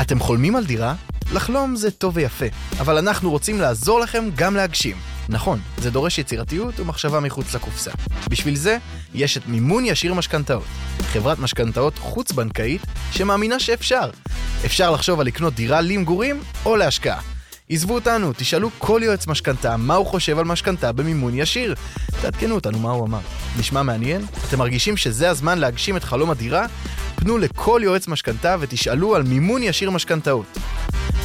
אתם חולמים על דירה? לחלום זה טוב ויפה, אבל אנחנו רוצים לעזור לכם גם להגשים. נכון, זה דורש יצירתיות ומחשבה מחוץ לקופסה. בשביל זה, יש את מימון ישיר משכנתאות. חברת משכנתאות חוץ-בנקאית שמאמינה שאפשר. אפשר לחשוב על לקנות דירה למגורים או להשקעה. עזבו אותנו, תשאלו כל יועץ משכנתה מה הוא חושב על משכנתה במימון ישיר. תעדכנו אותנו מה הוא אמר. נשמע מעניין? אתם מרגישים שזה הזמן להגשים את חלום הדירה? פנו לכל יועץ משכנתה ותשאלו על מימון ישיר משכנתאות.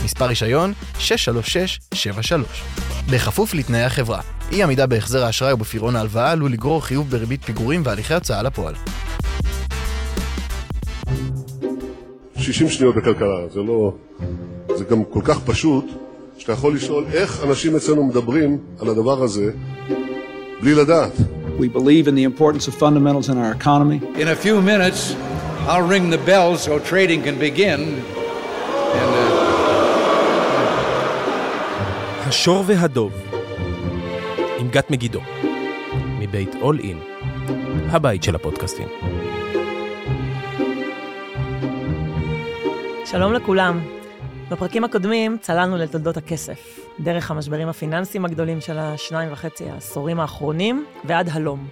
מספר רישיון 63673. בכפוף לתנאי החברה. אי עמידה בהחזר האשראי או בפירעון ההלוואה עלול לגרור חיוב בריבית פיגורים והליכי הוצאה לפועל. 60 שניות בכלכלה, זה לא... זה גם כל כך פשוט, שאתה יכול לשאול איך אנשים אצלנו מדברים על הדבר הזה בלי לדעת. We believe in the importance of fundamentals in our economy. In a few minutes, I'll ring the bell so trading can begin. And, uh, השור והדוב, עם גת מגידו, מבית אול אין, הבית של הפודקאסטים. שלום לכולם. בפרקים הקודמים צללנו לתולדות הכסף, דרך המשברים הפיננסיים הגדולים של השניים וחצי העשורים האחרונים ועד הלום.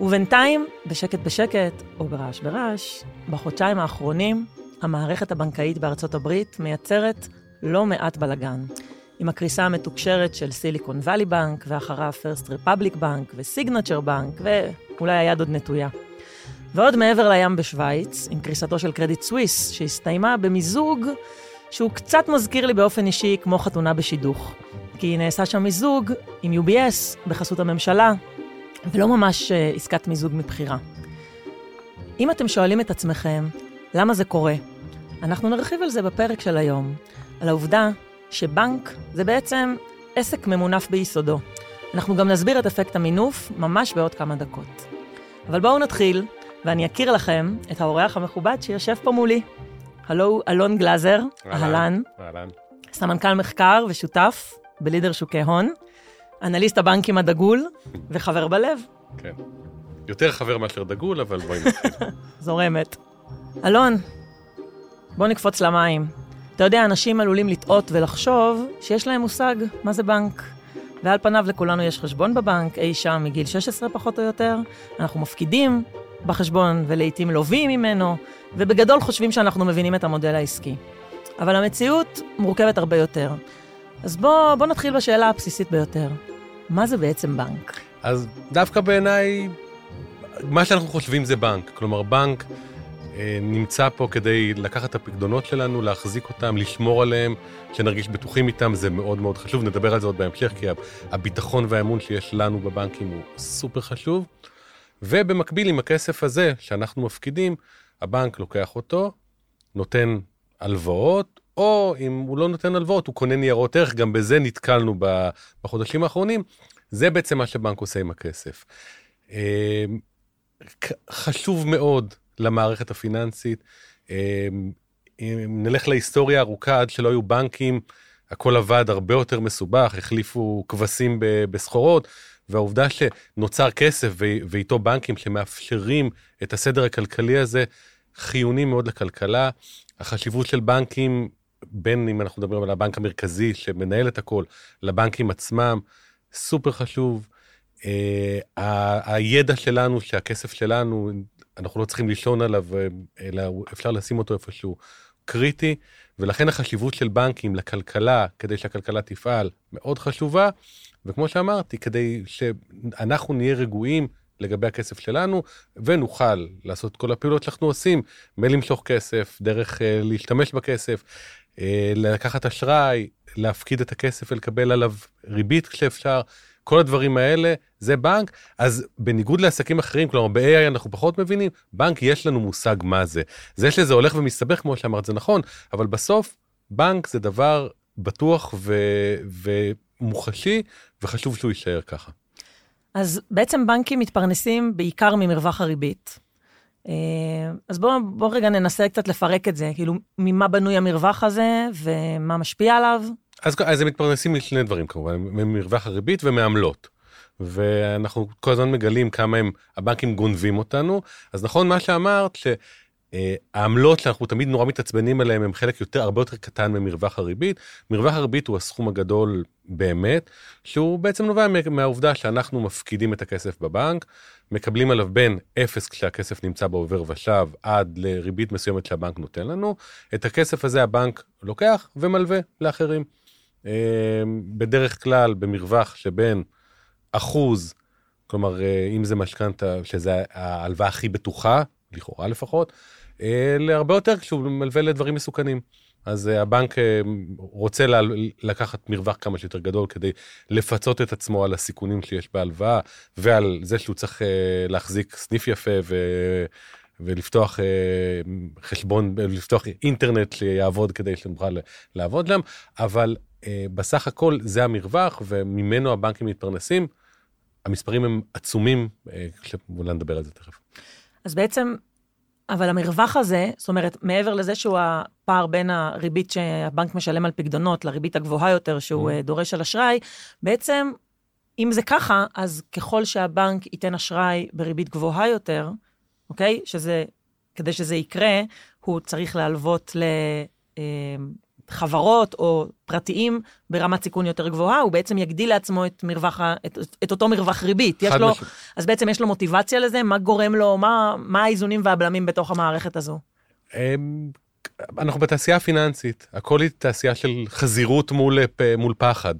ובינתיים, בשקט בשקט, או ברעש ברעש, בחודשיים האחרונים, המערכת הבנקאית בארצות הברית מייצרת לא מעט בלאגן. עם הקריסה המתוקשרת של סיליקון וואלי בנק, ואחריו פרסט רפבליק בנק וסיגנצ'ר בנק, ואולי היד עוד נטויה. ועוד מעבר לים בשוויץ, עם קריסתו של קרדיט סוויס, שהסתיימה במיזוג שהוא קצת מזכיר לי באופן אישי כמו חתונה בשידוך. כי נעשה שם מיזוג עם UBS בחסות הממשלה, ולא ממש uh, עסקת מיזוג מבחירה. אם אתם שואלים את עצמכם למה זה קורה, אנחנו נרחיב על זה בפרק של היום, על העובדה שבנק זה בעצם עסק ממונף ביסודו. אנחנו גם נסביר את אפקט המינוף ממש בעוד כמה דקות. אבל בואו נתחיל, ואני אכיר לכם את האורח המכובד שיושב פה מולי. הלו, אלון גלאזר, אהלן. אהלן. סמנכ"ל מחקר ושותף בלידר שוקי הון, אנליסט הבנקים הדגול וחבר בלב. כן. יותר חבר מאשר דגול, אבל בואי נתחיל. זורמת. אלון, בוא נקפוץ למים. אתה יודע, אנשים עלולים לטעות ולחשוב שיש להם מושג מה זה בנק. ועל פניו לכולנו יש חשבון בבנק, אי שם מגיל 16 פחות או יותר. אנחנו מפקידים בחשבון ולעיתים לווים ממנו, ובגדול חושבים שאנחנו מבינים את המודל העסקי. אבל המציאות מורכבת הרבה יותר. אז בוא, בוא נתחיל בשאלה הבסיסית ביותר. מה זה בעצם בנק? אז דווקא בעיניי, מה שאנחנו חושבים זה בנק. כלומר, בנק אה, נמצא פה כדי לקחת את הפקדונות שלנו, להחזיק אותם, לשמור עליהם, שנרגיש בטוחים איתם, זה מאוד מאוד חשוב. נדבר על זה עוד בהמשך, כי הביטחון והאמון שיש לנו בבנקים הוא סופר חשוב. ובמקביל עם הכסף הזה שאנחנו מפקידים, הבנק לוקח אותו, נותן הלוואות, או אם הוא לא נותן הלוואות, הוא קונה ניירות ערך, גם בזה נתקלנו בחודשים האחרונים. זה בעצם מה שבנק עושה עם הכסף. אה, חשוב מאוד למערכת הפיננסית. אה, אם נלך להיסטוריה ארוכה, עד שלא היו בנקים, הכל עבד הרבה יותר מסובך, החליפו כבשים בסחורות, והעובדה שנוצר כסף ואיתו בנקים שמאפשרים את הסדר הכלכלי הזה, חיוני מאוד לכלכלה. החשיבות של בנקים, בין אם אנחנו מדברים על הבנק המרכזי שמנהל את הכל, לבנקים עצמם, סופר חשוב. Uh, הידע שלנו, שהכסף שלנו, אנחנו לא צריכים לישון עליו, אלא אפשר לשים אותו איפשהו, קריטי, ולכן החשיבות של בנקים לכלכלה, כדי שהכלכלה תפעל, מאוד חשובה. וכמו שאמרתי, כדי שאנחנו נהיה רגועים לגבי הכסף שלנו, ונוכל לעשות כל הפעולות שאנחנו עושים, מלמשוך כסף, דרך uh, להשתמש בכסף, לקחת אשראי, להפקיד את הכסף ולקבל עליו ריבית כשאפשר. כל הדברים האלה זה בנק, אז בניגוד לעסקים אחרים, כלומר ב-AI אנחנו פחות מבינים, בנק יש לנו מושג מה זה. זה שזה הולך ומסתבך כמו שאמרת זה נכון, אבל בסוף בנק זה דבר בטוח ו... ו... מוחשי, וחשוב שהוא יישאר ככה. אז בעצם בנקים מתפרנסים בעיקר ממרווח הריבית. אה, אז בואו בוא רגע ננסה קצת לפרק את זה, כאילו, ממה בנוי המרווח הזה ומה משפיע עליו? אז, אז הם מתפרנסים משני דברים כמובן, ממרווח הריבית ומעמלות. ואנחנו כל הזמן מגלים כמה הם, הבנקים גונבים אותנו. אז נכון מה שאמרת, העמלות שאנחנו תמיד נורא מתעצבנים עליהן הם חלק יותר, הרבה יותר קטן ממרווח הריבית. מרווח הריבית הוא הסכום הגדול באמת, שהוא בעצם נובע מהעובדה שאנחנו מפקידים את הכסף בבנק, מקבלים עליו בין אפס כשהכסף נמצא בעובר ושב עד לריבית מסוימת שהבנק נותן לנו. את הכסף הזה הבנק לוקח ומלווה לאחרים. אה, בדרך כלל במרווח שבין אחוז, כלומר אה, אם זה משכנתה, שזה ההלוואה הכי בטוחה, לכאורה לפחות, אה, להרבה יותר כשהוא מלווה לדברים מסוכנים. אז הבנק רוצה לקחת מרווח כמה שיותר גדול כדי לפצות את עצמו על הסיכונים שיש בהלוואה ועל זה שהוא צריך להחזיק סניף יפה ו... ולפתוח חשבון, לפתוח אינטרנט שיעבוד כדי שנוכל לעבוד להם, אבל אה, בסך הכל זה המרווח וממנו הבנקים מתפרנסים. המספרים הם עצומים, אה, אולי נדבר על זה תכף. אז בעצם, אבל המרווח הזה, זאת אומרת, מעבר לזה שהוא הפער בין הריבית שהבנק משלם על פקדונות לריבית הגבוהה יותר שהוא mm. דורש על אשראי, בעצם, אם זה ככה, אז ככל שהבנק ייתן אשראי בריבית גבוהה יותר, אוקיי? שזה, כדי שזה יקרה, הוא צריך להלוות ל... חברות או פרטיים ברמת סיכון יותר גבוהה, הוא בעצם יגדיל לעצמו את, מרווח, את, את אותו מרווח ריבית. יש לו, אז בעצם יש לו מוטיבציה לזה? מה גורם לו, מה, מה האיזונים והבלמים בתוך המערכת הזו? אמ, אנחנו בתעשייה הפיננסית, הכל היא תעשייה של חזירות מול, מול פחד,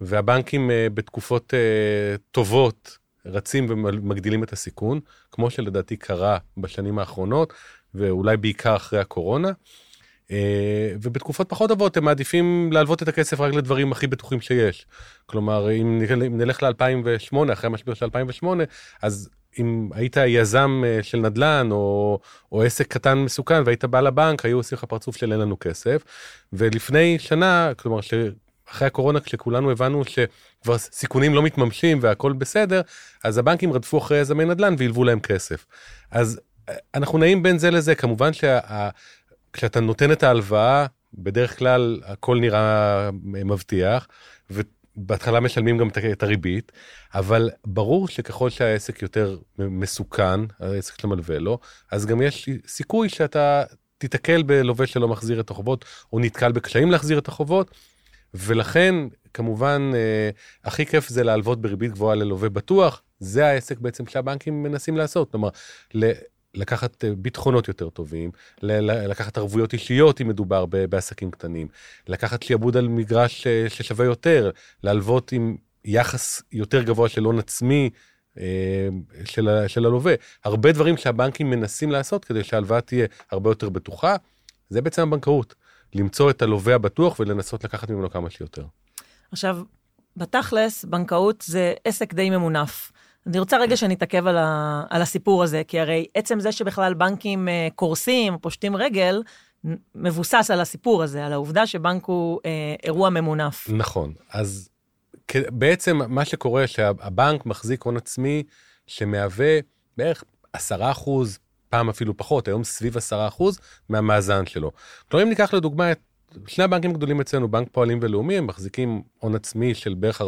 והבנקים אה, בתקופות אה, טובות רצים ומגדילים את הסיכון, כמו שלדעתי קרה בשנים האחרונות, ואולי בעיקר אחרי הקורונה. אה, ובתקופות פחות טובות הם מעדיפים להלוות את הכסף רק לדברים הכי בטוחים שיש. כלומר, אם נלך ל-2008, אחרי המשבר של 2008, אז אם היית יזם אה, של נדל"ן או, או עסק קטן מסוכן והיית בא לבנק, היו עושים לך פרצוף של אין לנו כסף. ולפני שנה, כלומר, אחרי הקורונה, כשכולנו הבנו שכבר סיכונים לא מתממשים והכל בסדר, אז הבנקים רדפו אחרי יזמי נדל"ן והלוו להם כסף. אז אה, אנחנו נעים בין זה לזה, כמובן שה... כשאתה נותן את ההלוואה, בדרך כלל הכל נראה מבטיח, ובהתחלה משלמים גם את הריבית, אבל ברור שככל שהעסק יותר מסוכן, העסק שאתה מלווה לו, אז גם יש סיכוי שאתה תיתקל בלווה שלא מחזיר את החובות, או נתקל בקשיים להחזיר את החובות, ולכן, כמובן, אה, הכי כיף זה להלוות בריבית גבוהה ללווה בטוח, זה העסק בעצם שהבנקים מנסים לעשות. כלומר, לקחת אה, ביטחונות יותר טובים, לקחת ערבויות אישיות אם מדובר בעסקים קטנים, לקחת שיעבוד על מגרש אה, ששווה יותר, להלוות עם יחס יותר גבוה של הון עצמי אה, של, של הלווה. הרבה דברים שהבנקים מנסים לעשות כדי שההלוואה תהיה הרבה יותר בטוחה, זה בעצם הבנקאות, למצוא את הלווה הבטוח ולנסות לקחת ממנו כמה שיותר. עכשיו, בתכלס, בנקאות זה עסק די ממונף. אני רוצה רגע שנתעכב על, ה, על הסיפור הזה, כי הרי עצם זה שבכלל בנקים uh, קורסים פושטים רגל, מבוסס על הסיפור הזה, על העובדה שבנק הוא uh, אירוע ממונף. נכון, אז בעצם מה שקורה שהבנק מחזיק הון עצמי שמהווה בערך עשרה אחוז, פעם אפילו פחות, היום סביב עשרה אחוז מהמאזן שלו. כלומר, אם ניקח לדוגמה את שני הבנקים הגדולים אצלנו, בנק פועלים ולאומי, הם מחזיקים הון עצמי של בערך 40-50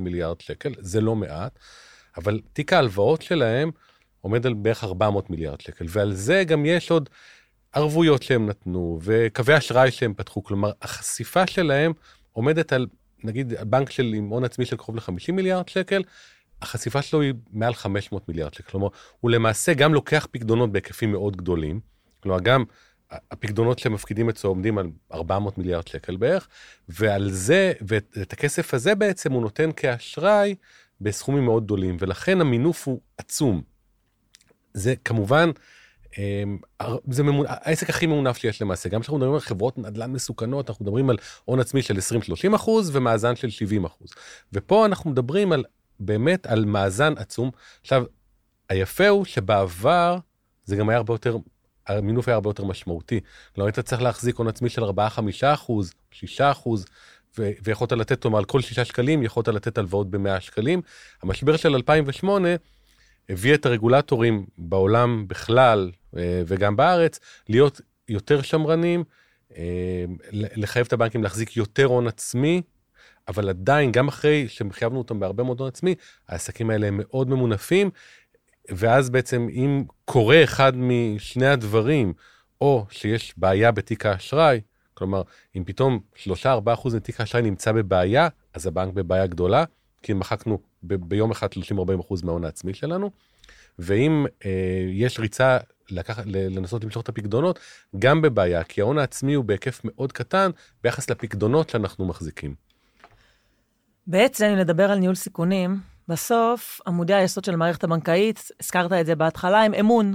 מיליארד שקל, זה לא מעט. אבל תיק ההלוואות שלהם עומד על בערך 400 מיליארד שקל, ועל זה גם יש עוד ערבויות שהם נתנו, וקווי אשראי שהם פתחו, כלומר, החשיפה שלהם עומדת על, נגיד, בנק של עם הון עצמי של קרוב ל-50 מיליארד שקל, החשיפה שלו היא מעל 500 מיליארד שקל, כלומר, הוא למעשה גם לוקח פקדונות בהיקפים מאוד גדולים, כלומר, גם הפקדונות שהם מפקידים אצלו עומדים על 400 מיליארד שקל בערך, ועל זה, ואת הכסף הזה בעצם הוא נותן כאשראי בסכומים מאוד גדולים, ולכן המינוף הוא עצום. זה כמובן, אמ, זה ממונ... העסק הכי ממונף שיש למעשה. גם כשאנחנו מדברים על חברות נדל"ן מסוכנות, אנחנו מדברים על הון עצמי של 20-30 אחוז ומאזן של 70 אחוז. ופה אנחנו מדברים על, באמת על מאזן עצום. עכשיו, היפה הוא שבעבר זה גם היה הרבה יותר, המינוף היה הרבה יותר משמעותי. כלומר, היית צריך להחזיק הון עצמי של 4-5 אחוז, 6 אחוז, ויכולת לתת, כלומר, על כל שישה שקלים יכולת לתת הלוואות ב-100 שקלים. המשבר של 2008 הביא את הרגולטורים בעולם בכלל אה, וגם בארץ להיות יותר שמרנים, אה, לחייב את הבנקים להחזיק יותר הון עצמי, אבל עדיין, גם אחרי שחייבנו אותם בהרבה מאוד הון עצמי, העסקים האלה הם מאוד ממונפים, ואז בעצם אם קורה אחד משני הדברים, או שיש בעיה בתיק האשראי, כלומר, אם פתאום 3-4% מתיק האשראי נמצא בבעיה, אז הבנק בבעיה גדולה, כי מחקנו ב- ביום אחד 30-40% מההון העצמי שלנו. ואם אה, יש ריצה לקח, לנסות למשוך את הפקדונות, גם בבעיה, כי ההון העצמי הוא בהיקף מאוד קטן ביחס לפקדונות שאנחנו מחזיקים. בעצם, אם נדבר על ניהול סיכונים, בסוף עמודי היסוד של המערכת הבנקאית, הזכרת את זה בהתחלה, הם אמון.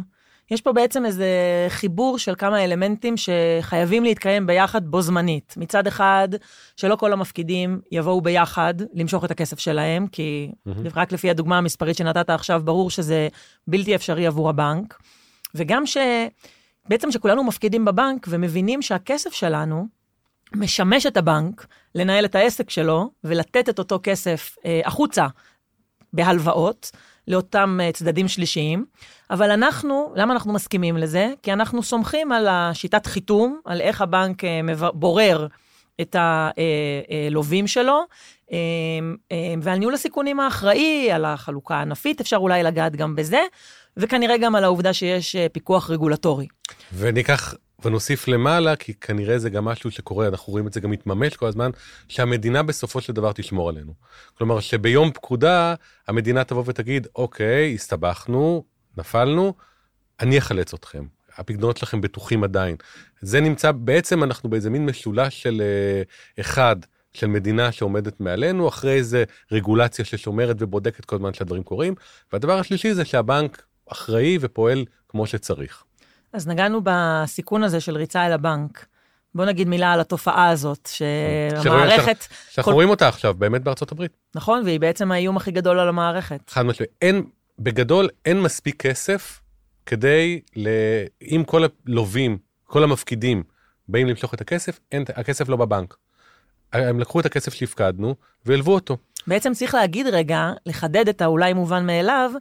יש פה בעצם איזה חיבור של כמה אלמנטים שחייבים להתקיים ביחד בו זמנית. מצד אחד, שלא כל המפקידים יבואו ביחד למשוך את הכסף שלהם, כי mm-hmm. רק לפי הדוגמה המספרית שנתת עכשיו, ברור שזה בלתי אפשרי עבור הבנק. וגם ש... בעצם שכולנו מפקידים בבנק ומבינים שהכסף שלנו משמש את הבנק לנהל את העסק שלו ולתת את אותו כסף אה, החוצה בהלוואות. לאותם אה, צדדים שלישיים. אבל אנחנו, למה אנחנו מסכימים לזה? כי אנחנו סומכים על השיטת חיתום, על איך הבנק אה, בורר את הלווים שלו, אה, ועל ניהול הסיכונים האחראי, על החלוקה הענפית, אפשר אולי לגעת גם בזה, וכנראה גם על העובדה שיש פיקוח רגולטורי. וניקח ונוסיף למעלה, כי כנראה זה גם משהו שקורה, אנחנו רואים את זה גם מתממש כל הזמן, שהמדינה בסופו של דבר תשמור עלינו. כלומר, שביום פקודה המדינה תבוא ותגיד, אוקיי, הסתבכנו, נפלנו, אני אחלץ אתכם. הפקדונות שלכם בטוחים עדיין. זה נמצא, בעצם אנחנו באיזה מין משולש של uh, אחד, של מדינה שעומדת מעלינו, אחרי איזה רגולציה ששומרת ובודקת כל הזמן שהדברים קורים, והדבר השלישי זה שהבנק אחראי ופועל כמו שצריך. אז נגענו בסיכון הזה של ריצה אל הבנק. בוא נגיד מילה על התופעה הזאת, שהמערכת... שאנחנו כל... רואים אותה עכשיו באמת בארצות הברית. נכון, והיא בעצם האיום הכי גדול על המערכת. חד משמעית. אין, בגדול אין מספיק כסף כדי, ל... אם כל הלווים, כל המפקידים באים למשוך את הכסף, אין, הכסף לא בבנק. הם לקחו את הכסף שהפקדנו והלוו אותו. בעצם צריך להגיד רגע, לחדד את האולי מובן מאליו,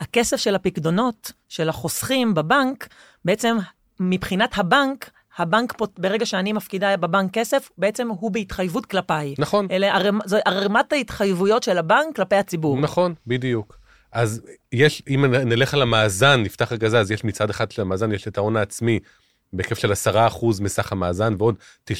הכסף של הפקדונות של החוסכים בבנק, בעצם מבחינת הבנק, הבנק פה, ברגע שאני מפקידה בבנק כסף, בעצם הוא בהתחייבות כלפיי. נכון. אלה זו ערמת ההתחייבויות של הבנק כלפי הציבור. נכון, בדיוק. אז יש, אם נלך על המאזן, נפתח רגע זה, אז יש מצד אחד של המאזן, יש את ההון העצמי בהיקף של 10% מסך המאזן ועוד 90%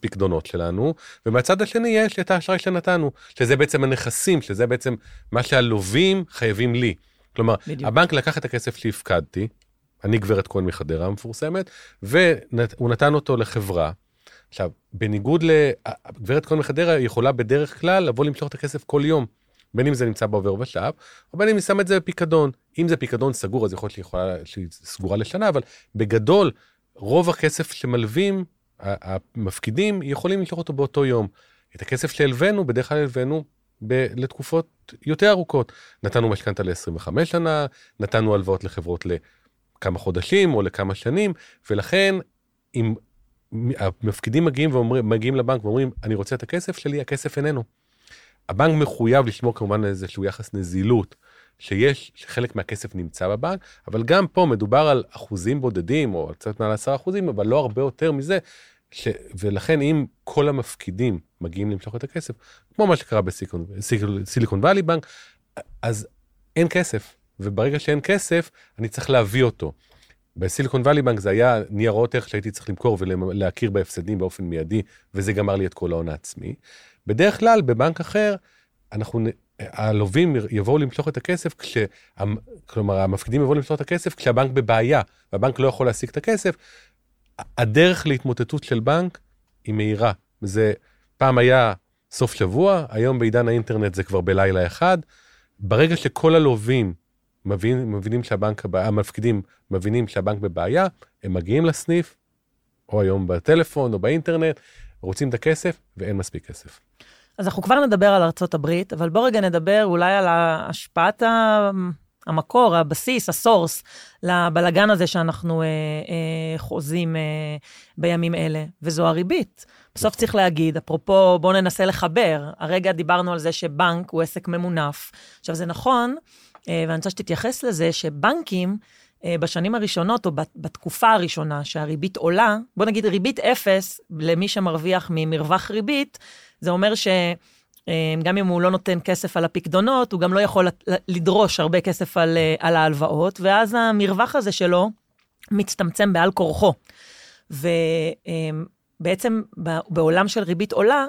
פקדונות שלנו, ומהצד השני יש את האשראי שנתנו, שזה בעצם הנכסים, שזה בעצם מה שהלווים חייבים לי. כלומר, בדיוק. הבנק לקח את הכסף שהפקדתי, אני גברת כהן מחדרה המפורסמת, והוא נתן אותו לחברה. עכשיו, בניגוד לגברת כהן מחדרה, יכולה בדרך כלל לבוא למשוך את הכסף כל יום. בין אם זה נמצא בעובר ושב, או בין אם היא שמה את זה בפיקדון. אם זה פיקדון סגור, אז יכול להיות שהיא יכולה, שהיא סגורה לשנה, אבל בגדול, רוב הכסף שמלווים, המפקידים, יכולים למשוך אותו באותו יום. את הכסף שהלווינו, בדרך כלל הלווינו ב- לתקופות יותר ארוכות. נתנו משכנתה ל-25 שנה, נתנו הלוואות לחברות לכמה חודשים או לכמה שנים, ולכן אם המפקידים מגיעים, ואומרים, מגיעים לבנק ואומרים, אני רוצה את הכסף שלי, הכסף איננו. הבנק מחויב לשמור כמובן על איזשהו יחס נזילות, שיש, שחלק מהכסף נמצא בבנק, אבל גם פה מדובר על אחוזים בודדים, או קצת מעל 10 אחוזים, אבל לא הרבה יותר מזה, ש... ולכן אם כל המפקידים מגיעים למשוך את הכסף, כמו מה שקרה בסיליקון וואלי בנק, אז אין כסף, וברגע שאין כסף, אני צריך להביא אותו. בסיליקון וואלי בנק זה היה ניירות ערך שהייתי צריך למכור ולהכיר בהפסדים באופן מיידי, וזה גמר לי את כל ההון העצמי. בדרך כלל, בבנק אחר, אנחנו, הלווים יבואו למשוך את הכסף, כש, כלומר, המפקידים יבואו למשוך את הכסף כשהבנק בבעיה, והבנק לא יכול להשיג את הכסף, הדרך להתמוטטות של בנק היא מהירה. זה פעם היה סוף שבוע, היום בעידן האינטרנט זה כבר בלילה אחד. ברגע שכל הלווים מבין, מבינים שהבנק, המפקידים מבינים שהבנק בבעיה, הם מגיעים לסניף, או היום בטלפון או באינטרנט, רוצים את הכסף ואין מספיק כסף. אז אנחנו כבר נדבר על ארצות הברית, אבל בוא רגע נדבר אולי על השפעת המקור, הבסיס, הסורס, לבלגן הזה שאנחנו אה, אה, חוזים אה, בימים אלה, וזו הריבית. בסוף צריך להגיד, אפרופו, בואו ננסה לחבר, הרגע דיברנו על זה שבנק הוא עסק ממונף. עכשיו, זה נכון, ואני רוצה שתתייחס לזה, שבנקים, אה, בשנים הראשונות, או בתקופה הראשונה שהריבית עולה, בוא נגיד ריבית אפס למי שמרוויח ממרווח ריבית, זה אומר ש... אמ, גם אם הוא לא נותן כסף על הפקדונות, הוא גם לא יכול לדרוש הרבה כסף על, אה, על ההלוואות, ואז המרווח הזה שלו מצטמצם בעל כורחו. ובעצם בעולם של ריבית עולה,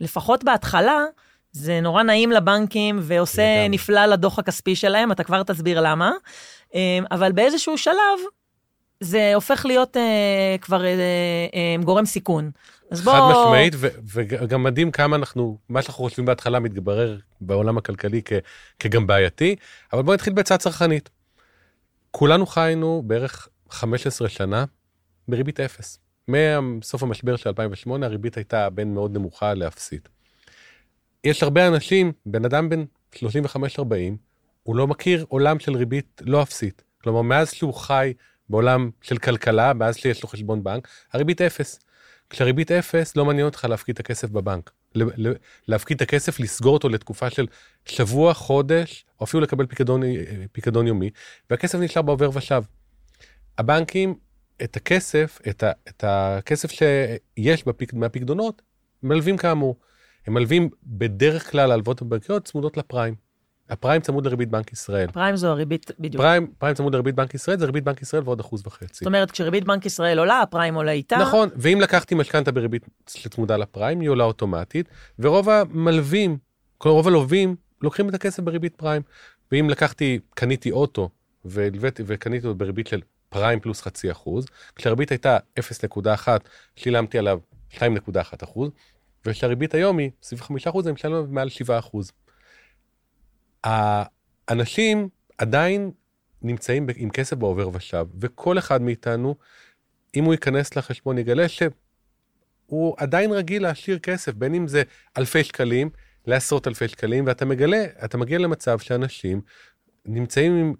לפחות בהתחלה, זה נורא נעים לבנקים ועושה לגמרי. נפלא לדוח הכספי שלהם, אתה כבר תסביר למה. אה, אבל באיזשהו שלב, זה הופך להיות אה, כבר אה, אה, גורם סיכון. אז בוא... חד משמעית, ו- וגם מדהים כמה אנחנו, מה שאנחנו חושבים בהתחלה מתברר בעולם הכלכלי כ- כגם בעייתי, אבל בואו נתחיל בעצה צרכנית. כולנו חיינו בערך 15 שנה בריבית אפס. מסוף המשבר של 2008 הריבית הייתה בין מאוד נמוכה לאפסית. יש הרבה אנשים, בן אדם בן 35-40, הוא לא מכיר עולם של ריבית לא אפסית. כלומר, מאז שהוא חי בעולם של כלכלה, מאז שיש לו חשבון בנק, הריבית אפס. כשהריבית אפס, לא מעניין אותך להפקיד את הכסף בבנק. להפקיד את הכסף, לסגור אותו לתקופה של שבוע, חודש, או אפילו לקבל פיקדון, פיקדון יומי, והכסף נשאר בעובר ושב. הבנקים, את הכסף, את, ה, את הכסף שיש בפיק, מהפיקדונות, מלווים כאמור. הם מלווים בדרך כלל הלוואות הבנקיות צמודות לפריים. הפריים צמוד לריבית בנק ישראל. פריים זו הריבית, בדיוק. פריים, פריים צמוד לריבית בנק ישראל, זה ריבית בנק ישראל ועוד אחוז וחצי. זאת אומרת, כשריבית בנק ישראל עולה, הפריים עולה איתה. נכון, ואם לקחתי משכנתה בריבית צמודה לפריים, היא עולה אוטומטית, ורוב המלווים, כל רוב הלווים, לוקחים את הכסף בריבית פריים. ואם לקחתי, קניתי אוטו, והלוויתי וקניתי אותו בריבית של פריים פלוס חצי אחוז, כשהריבית הייתה 0.1, שילמתי עליו 2.1 אחוז, וכשהריבית היום היא סביב 5 אחוז, אני משלם עליו מעל 7 אחוז. האנשים עדיין נמצאים עם כסף בעובר ושב, וכל אחד מאיתנו, אם הוא ייכנס לחשבון, יגלה שהוא עדיין רגיל להשאיר כסף, בין אם זה אלפי שקלים לעשרות אלפי שקלים, ואתה מגלה, אתה מגיע למצב שאנשים נמצאים עם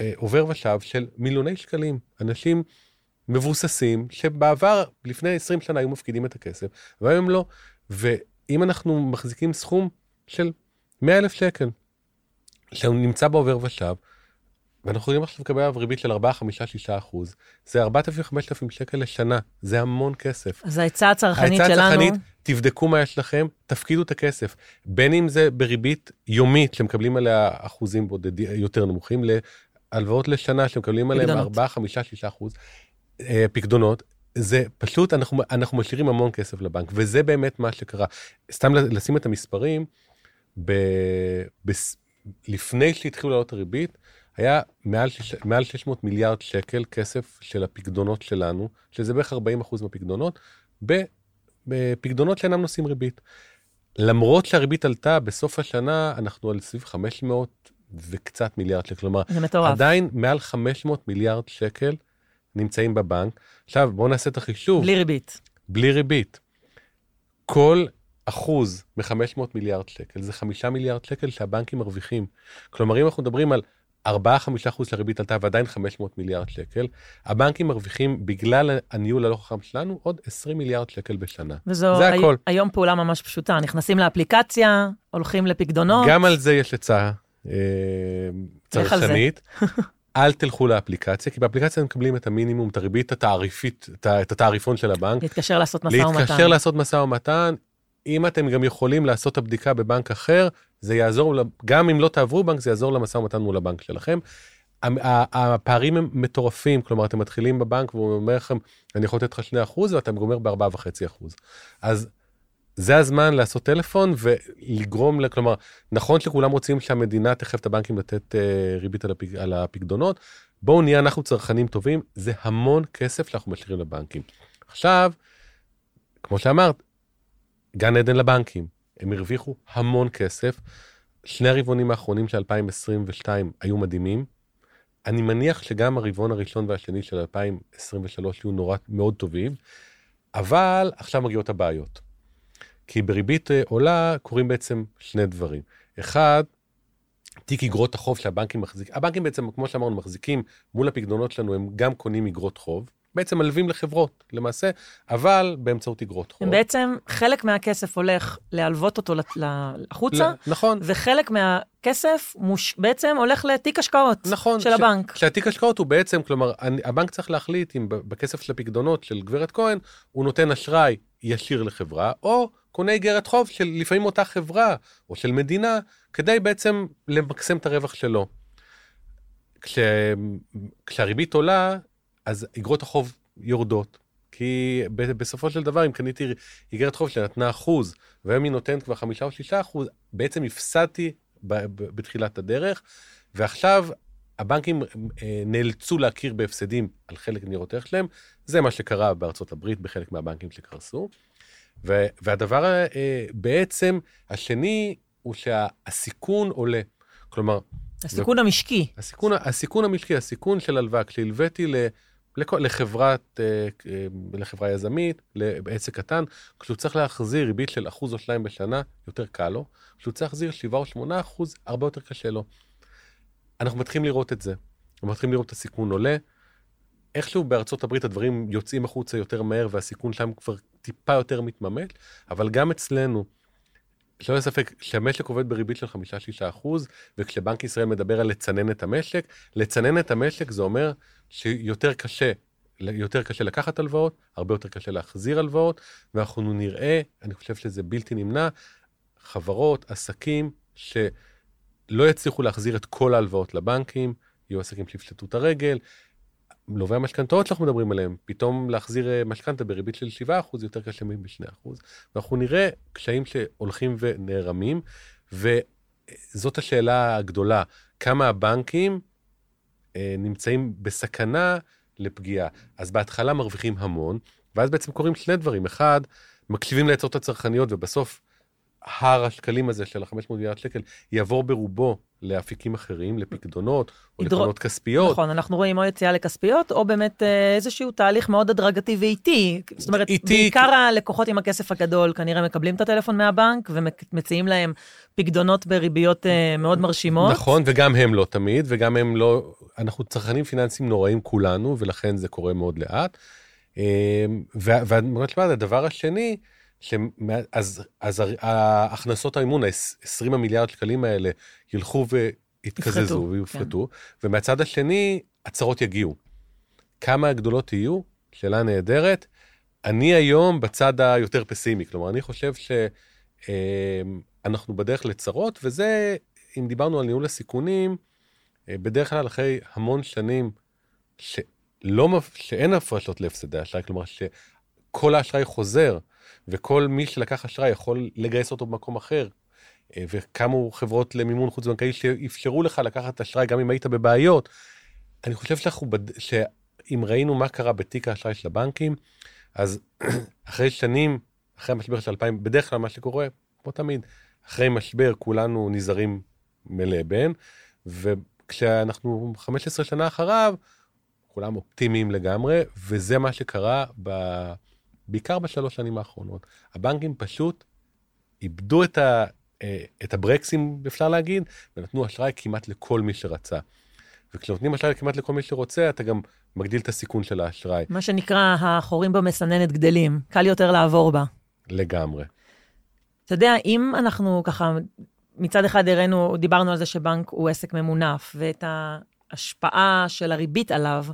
אה, עובר ושב של מיליוני שקלים. אנשים מבוססים, שבעבר, לפני 20 שנה, היו מפקידים את הכסף, והיום לא. ואם אנחנו מחזיקים סכום של 100 אלף שקל, שהוא נמצא בעובר ושב, ואנחנו יכולים עכשיו לקבל עליו ריבית של 4, 5, 6 אחוז, זה 4,000-5,000 שקל לשנה, זה המון כסף. אז העצה הצרכנית העצה שלנו... הצרכנית, תבדקו מה יש לכם, תפקידו את הכסף. בין אם זה בריבית יומית, שמקבלים עליה אחוזים בודדים יותר נמוכים, להלוואות לשנה שמקבלים עליהם פקדונות. 4, 5, 6 אחוז אה, פקדונות. זה פשוט, אנחנו, אנחנו משאירים המון כסף לבנק, וזה באמת מה שקרה. סתם לשים את המספרים, ב, ב, לפני שהתחילו לעלות הריבית, היה מעל, מעל 600 מיליארד שקל כסף של הפקדונות שלנו, שזה בערך 40 אחוז מהפקדונות, ב- בפקדונות שאינם נושאים ריבית. למרות שהריבית עלתה, בסוף השנה אנחנו על סביב 500 וקצת מיליארד שקל. כלומר, זה מטורף. עדיין מעל 500 מיליארד שקל נמצאים בבנק. עכשיו, בואו נעשה את החישוב. בלי ריבית. בלי ריבית. כל אחוז מ-500 מיליארד שקל זה 5 מיליארד שקל שהבנקים מרוויחים. כלומר, אם אנחנו מדברים על 4-5 אחוז שהריבית עלתה ועדיין 500 מיליארד שקל, הבנקים מרוויחים בגלל הניהול הלא חכם שלנו עוד 20 מיליארד שקל בשנה. וזו זה הי- הכל. היום פעולה ממש פשוטה. נכנסים לאפליקציה, הולכים לפקדונות. גם על זה יש עצה אה. צרכנית. אל תלכו לאפליקציה, כי באפליקציה הם מקבלים את המינימום, את הריבית התעריפית, את התעריפון של הבנק. להתקשר לעשות משא ומתן. להתקשר לעשות משא ומתן. אם אתם גם יכולים לעשות את הבדיקה בבנק אחר, זה יעזור, גם אם לא תעברו בנק, זה יעזור למשא ומתן מול הבנק שלכם. הפערים הם מטורפים, כלומר, אתם מתחילים בבנק והוא אומר לכם, אני יכול לתת לך 2% ואתה גומר ב-4.5%. אז זה הזמן לעשות טלפון ולגרום, כלומר, נכון שכולם רוצים שהמדינה תחייב את הבנקים לתת אה, ריבית על, הפק, על הפקדונות, בואו נהיה אנחנו צרכנים טובים, זה המון כסף שאנחנו משאירים לבנקים. עכשיו, כמו שאמרת, גן עדן לבנקים, הם הרוויחו המון כסף. שני הרבעונים האחרונים של 2022 היו מדהימים. אני מניח שגם הרבעון הראשון והשני של 2023 יהיו נורא מאוד טובים, אבל עכשיו מגיעות הבעיות. כי בריבית אה, עולה קורים בעצם שני דברים. אחד, תיק אגרות החוב שהבנקים מחזיקים, הבנקים בעצם, כמו שאמרנו, מחזיקים מול הפקדונות שלנו, הם גם קונים אגרות חוב, בעצם מלווים לחברות, למעשה, אבל באמצעות אגרות חוב. הם בעצם, חלק מהכסף הולך להלוות אותו החוצה, ל- נכון. וחלק מהכסף מוש... בעצם הולך לתיק השקעות נכון. של ש- הבנק. שהתיק השקעות הוא בעצם, כלומר, אני- הבנק צריך להחליט אם בכסף של הפקדונות של גברת כהן, הוא נותן אשראי ישיר לחברה, או קונה איגרת חוב של לפעמים אותה חברה, או של מדינה, כדי בעצם למקסם את הרווח שלו. כש... כשהריבית עולה, אז אגרות החוב יורדות. כי בסופו של דבר, אם קניתי איגרת חוב שנתנה אחוז, והיום היא נותנת כבר חמישה או שישה אחוז, בעצם הפסדתי בתחילת הדרך, ועכשיו הבנקים אה, נאלצו להכיר בהפסדים על חלק מניירות ערך שלהם, זה מה שקרה בארצות הברית בחלק מהבנקים שקרסו. והדבר אה, בעצם השני הוא שהסיכון עולה. כלומר... הסיכון ו... המשקי. הסיכון, הסיכון המשקי, הסיכון של הלוואה, כשהלוויתי ל... לחברת, אה, לחברה יזמית, לעסק קטן, כשהוא צריך להחזיר ריבית של אחוז או שניים בשנה, יותר קל לו. כשהוא צריך להחזיר 7 או 8 אחוז, הרבה יותר קשה לו. אנחנו מתחילים לראות את זה. אנחנו מתחילים לראות את הסיכון עולה. איכשהו בארצות הברית הדברים יוצאים החוצה יותר מהר והסיכון שם כבר טיפה יותר מתממש, אבל גם אצלנו, שלא יהיה ספק, כשהמשק עובד בריבית של 5-6 אחוז, וכשבנק ישראל מדבר על לצנן את המשק, לצנן את המשק זה אומר שיותר קשה, יותר קשה לקחת הלוואות, הרבה יותר קשה להחזיר הלוואות, ואנחנו נראה, אני חושב שזה בלתי נמנע, חברות, עסקים, שלא יצליחו להחזיר את כל ההלוואות לבנקים, יהיו עסקים שיפשטו את הרגל, לווי המשכנתאות שאנחנו מדברים עליהם, פתאום להחזיר אה, משכנתה בריבית של 7% יותר קשה מ-2%. ואנחנו נראה קשיים שהולכים ונערמים, וזאת השאלה הגדולה, כמה הבנקים אה, נמצאים בסכנה לפגיעה. אז בהתחלה מרוויחים המון, ואז בעצם קורים שני דברים. אחד, מקשיבים לעצות הצרכניות, ובסוף הר השקלים הזה של ה-500 מיליארד שקל יעבור ברובו לאפיקים אחרים, לפקדונות או ידרו... לקרנות כספיות. נכון, אנחנו רואים או יציאה לכספיות, או באמת אה, איזשהו תהליך מאוד הדרגתי ואיטי. זאת אומרת, איטי... בעיקר הלקוחות עם הכסף הגדול כנראה מקבלים את הטלפון מהבנק ומציעים להם פקדונות בריביות אה, מאוד מרשימות. נכון, וגם הם לא תמיד, וגם הם לא... אנחנו צרכנים פיננסיים נוראים כולנו, ולכן זה קורה מאוד לאט. אה, והדבר השני, אז, אז ההכנסות המימון, ה-20 המיליארד שקלים האלה, ילכו ויתקזזו ויופחתו, כן. ומהצד השני, הצהרות יגיעו. כמה הגדולות יהיו? שאלה נהדרת. אני היום בצד היותר פסימי, כלומר, אני חושב שאנחנו בדרך לצרות, וזה, אם דיברנו על ניהול הסיכונים, אה, בדרך כלל אחרי המון שנים שלא, שאין הפרשות להפסדי אשראי, כלומר שכל האשראי חוזר, וכל מי שלקח אשראי יכול לגייס אותו במקום אחר. אה, וקמו חברות למימון חוץ-בנקאי שאפשרו לך לקחת אשראי גם אם היית בבעיות. אני חושב שאנחנו, בד... שאם ראינו מה קרה בתיק האשראי של הבנקים, אז אחרי שנים, אחרי המשבר של 2000, בדרך כלל מה שקורה, כמו תמיד, אחרי משבר כולנו נזהרים מלבן, וכשאנחנו 15 שנה אחריו, כולם אופטימיים לגמרי, וזה מה שקרה ב... בעיקר בשלוש שנים האחרונות. הבנקים פשוט איבדו את, ה, אה, את הברקסים, אפשר להגיד, ונתנו אשראי כמעט לכל מי שרצה. וכשנותנים אשראי כמעט לכל מי שרוצה, אתה גם מגדיל את הסיכון של האשראי. מה שנקרא, החורים במסננת גדלים, קל יותר לעבור בה. לגמרי. אתה יודע, אם אנחנו ככה, מצד אחד הראינו, דיברנו על זה שבנק הוא עסק ממונף, ואת ה... ההשפעה של הריבית עליו.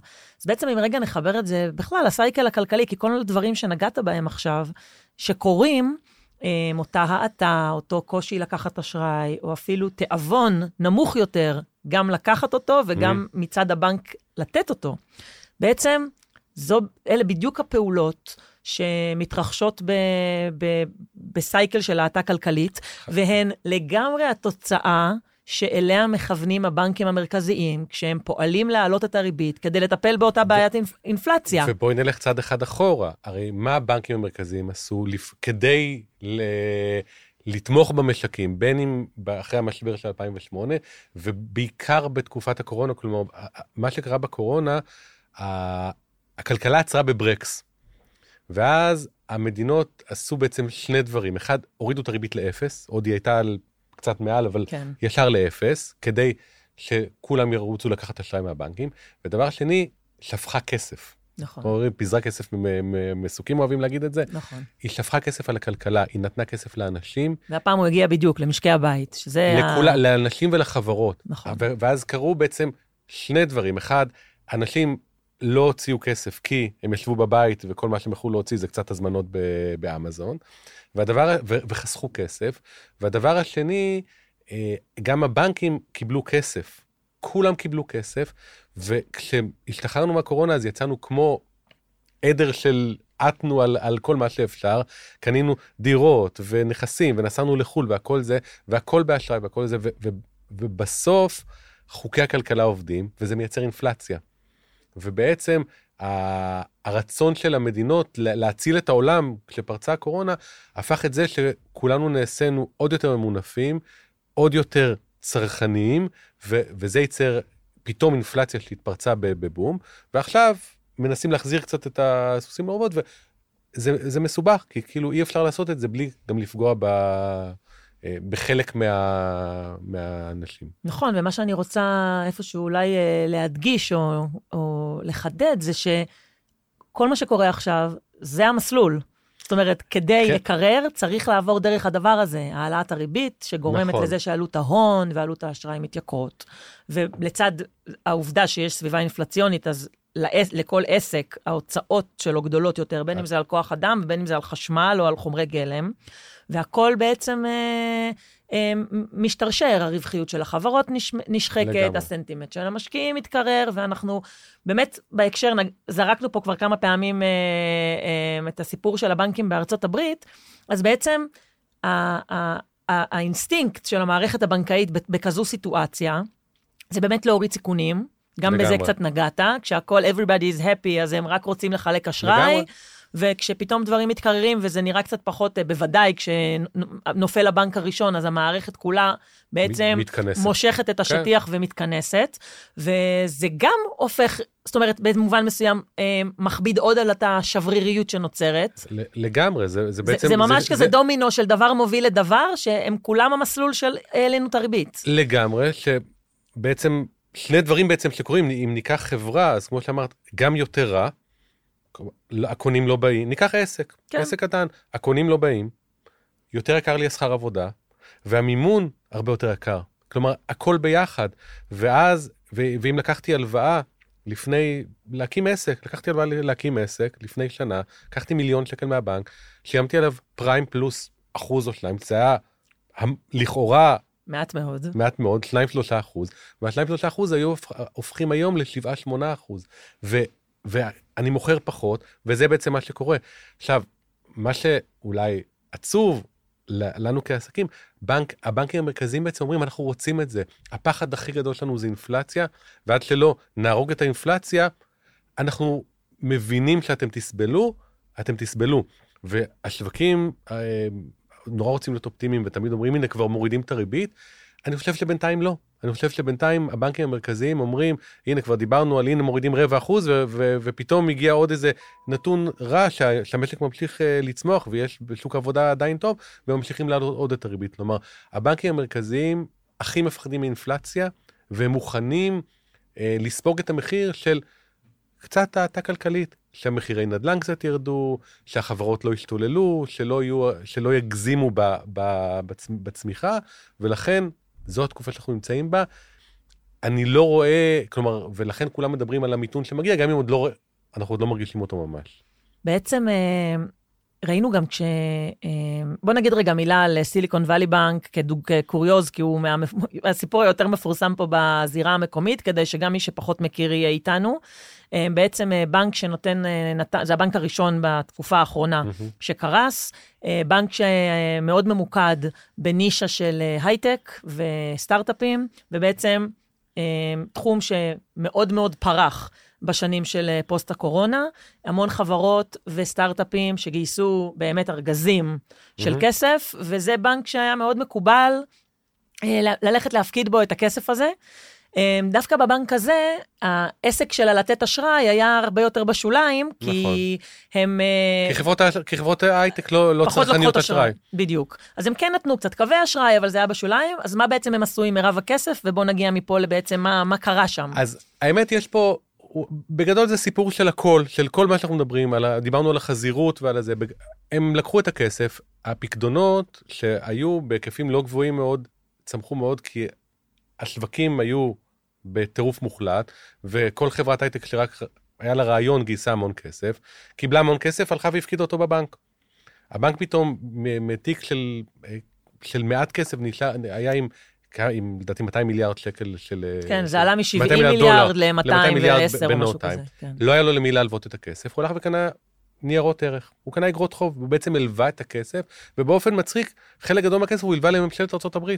אז בעצם אם רגע נחבר את זה בכלל לסייקל הכלכלי, כי כל הדברים שנגעת בהם עכשיו, שקורים, אה, אותה האטה, אותו קושי לקחת אשראי, או אפילו תיאבון נמוך יותר, גם לקחת אותו וגם mm. מצד הבנק לתת אותו. בעצם, זו, אלה בדיוק הפעולות שמתרחשות ב, ב, בסייקל של האטה כלכלית, והן לגמרי התוצאה שאליה מכוונים הבנקים המרכזיים, כשהם פועלים להעלות את הריבית כדי לטפל באותה בעיית אינפ... אינפלציה. ובואי נלך צעד אחד אחורה. הרי מה הבנקים המרכזיים עשו לפ... כדי ל... לתמוך במשקים, בין אם אחרי המשבר של 2008, ובעיקר בתקופת הקורונה, כלומר, מה שקרה בקורונה, הכלכלה עצרה בברקס. ואז המדינות עשו בעצם שני דברים. אחד, הורידו את הריבית לאפס, עוד היא הייתה על קצת מעל, אבל כן. ישר לאפס, כדי שכולם ירוצו לקחת אשראי מהבנקים. ודבר שני, שפכה כסף. נכון. אומרים, פיזרה כסף, מסוקים אוהבים להגיד את זה. נכון. היא שפכה כסף על הכלכלה, היא נתנה כסף לאנשים. והפעם הוא הגיע בדיוק למשקי הבית, שזה... לכולה, ה... לאנשים ולחברות. נכון. ואז קרו בעצם שני דברים. אחד, אנשים לא הוציאו כסף כי הם ישבו בבית וכל מה שהם יכלו להוציא זה קצת הזמנות באמזון. והדבר, ו, וחסכו כסף. והדבר השני, אה, גם הבנקים קיבלו כסף. כולם קיבלו כסף, וכשהשתחררנו מהקורונה אז יצאנו כמו עדר של עטנו על, על כל מה שאפשר, קנינו דירות ונכסים ונסענו לחו"ל והכל זה, והכל באשראי והכל זה, ו, ו, ובסוף חוקי הכלכלה עובדים וזה מייצר אינפלציה. ובעצם הרצון של המדינות להציל את העולם כשפרצה הקורונה, הפך את זה שכולנו נעשינו עוד יותר ממונפים, עוד יותר צרכניים, ו- וזה ייצר פתאום אינפלציה שהתפרצה בבום, ועכשיו מנסים להחזיר קצת את הסוסים לרובות, וזה מסובך, כי כאילו אי אפשר לעשות את זה בלי גם לפגוע ב... אה, בחלק מה, מהאנשים. נכון, ומה שאני רוצה איפשהו אולי אה, להדגיש או, או לחדד זה שכל מה שקורה עכשיו, זה המסלול. זאת אומרת, כדי כן. לקרר, צריך לעבור דרך הדבר הזה, העלאת הריבית, שגורמת נכון. לזה שעלות ההון ועלות האשראי מתייקרות. ולצד העובדה שיש סביבה אינפלציונית, אז לעס, לכל עסק, ההוצאות שלו גדולות יותר, בין אם זה על כוח אדם ובין אם זה על חשמל או על חומרי גלם. והכל בעצם אה, אה, משתרשר, הרווחיות של החברות נש, נשחקת, לגמרי. הסנטימנט של המשקיעים מתקרר, ואנחנו באמת בהקשר, זרקנו פה כבר כמה פעמים אה, אה, את הסיפור של הבנקים בארצות הברית, אז בעצם ה, ה, ה, האינסטינקט של המערכת הבנקאית בכזו סיטואציה, זה באמת להוריד סיכונים. גם לגמרי. בזה קצת נגעת, כשהכול everybody is happy, אז הם רק רוצים לחלק אשראי. לגמרי. וכשפתאום דברים מתקררים וזה נראה קצת פחות, אה, בוודאי כשנופל הבנק הראשון, אז המערכת כולה בעצם מתכנסת. מושכת את כן. השטיח כן. ומתכנסת, וזה גם הופך, זאת אומרת, במובן מסוים, אה, מכביד עוד על את השבריריות שנוצרת. לגמרי, זה, זה בעצם... זה, זה ממש זה, כזה זה... דומינו של דבר מוביל לדבר, שהם כולם המסלול של העלינו את הריבית. לגמרי, שבעצם... שני דברים בעצם שקורים, אם ניקח חברה, אז כמו שאמרת, גם יותר רע, הקונים לא באים, ניקח עסק, כן. עסק קטן, הקונים לא באים, יותר יקר לי השכר עבודה, והמימון הרבה יותר יקר. כלומר, הכל ביחד. ואז, ו- ואם לקחתי הלוואה לפני, להקים עסק, לקחתי הלוואה להקים עסק לפני שנה, לקחתי מיליון שקל מהבנק, שילמתי עליו פריים פלוס אחוז או שניים, זה היה לכאורה... מעט מאוד. מעט מאוד, 2-3 אחוז, וה-2-3 אחוז היו הופכים היום ל-7-8 אחוז. ואני מוכר פחות, וזה בעצם מה שקורה. עכשיו, מה שאולי עצוב לנו כעסקים, בנק, הבנקים המרכזיים בעצם אומרים, אנחנו רוצים את זה. הפחד הכי גדול שלנו זה אינפלציה, ועד שלא נהרוג את האינפלציה, אנחנו מבינים שאתם תסבלו, אתם תסבלו. והשווקים אה, נורא רוצים להיות אופטימיים ותמיד אומרים, הנה כבר מורידים את הריבית. אני חושב שבינתיים לא. אני חושב שבינתיים הבנקים המרכזיים אומרים, הנה כבר דיברנו על הנה מורידים רבע אחוז, ופתאום הגיע עוד איזה נתון רע שה- שהמשק ממשיך uh, לצמוח ויש בשוק עבודה עדיין טוב, וממשיכים לעלות עוד את הריבית. כלומר, הבנקים המרכזיים הכי מפחדים מאינפלציה, והם מוכנים uh, לספוג את המחיר של קצת האטה כלכלית, שהמחירי נדל"ן קצת ירדו, שהחברות לא ישתוללו, שלא, יהיו, שלא יגזימו ב, ב, בצ, בצמיחה, ולכן זו התקופה שאנחנו נמצאים בה. אני לא רואה, כלומר, ולכן כולם מדברים על המיתון שמגיע, גם אם עוד לא, אנחנו עוד לא מרגישים אותו ממש. בעצם אה, ראינו גם כש... אה, בוא נגיד רגע מילה על סיליקון וואלי בנק כקוריוז, כי הוא מה... הסיפור היותר מפורסם פה בזירה המקומית, כדי שגם מי שפחות מכיר יהיה איתנו. אה, בעצם בנק שנותן, נת... זה הבנק הראשון בתקופה האחרונה mm-hmm. שקרס, בנק שמאוד ממוקד בנישה של הייטק וסטארט-אפים, ובעצם תחום שמאוד מאוד פרח. בשנים של אה, פוסט הקורונה, המון חברות וסטארט-אפים שגייסו באמת ארגזים של mm-hmm. כסף, וזה בנק שהיה מאוד מקובל אה, ללכת להפקיד בו את הכסף הזה. אה, דווקא בבנק הזה, העסק שלה לתת אשראי היה הרבה יותר בשוליים, כי נכון. הם... כי חברות, כי חברות הייטק לא, לא צרכניות אשראי. בדיוק. אז הם כן נתנו קצת קווי אשראי, אבל זה היה בשוליים, אז מה בעצם הם עשו עם מירב הכסף, ובואו נגיע מפה לבעצם מה, מה קרה שם. אז האמת, יש פה בגדול זה סיפור של הכל, של כל מה שאנחנו מדברים, על, דיברנו על החזירות ועל זה, הם לקחו את הכסף, הפקדונות שהיו בהיקפים לא גבוהים מאוד, צמחו מאוד כי השווקים היו בטירוף מוחלט, וכל חברת הייטק שרק היה לה רעיון גייסה המון כסף, קיבלה המון כסף, הלכה והפקידה אותו בבנק. הבנק פתאום מתיק של, של מעט כסף נשאר, היה עם עם לדעתי 200 מיליארד שקל של... כן, זה עלה מ-70 מיליארד ל-210 או משהו כזה. כן. לא היה לו למי להלוות את הכסף, הוא הלך וקנה ניירות ערך, הוא קנה אגרות חוב, הוא בעצם הלווה את הכסף, ובאופן מצחיק, חלק גדול מהכסף הוא הלווה לממשלת ארה"ב. שזה,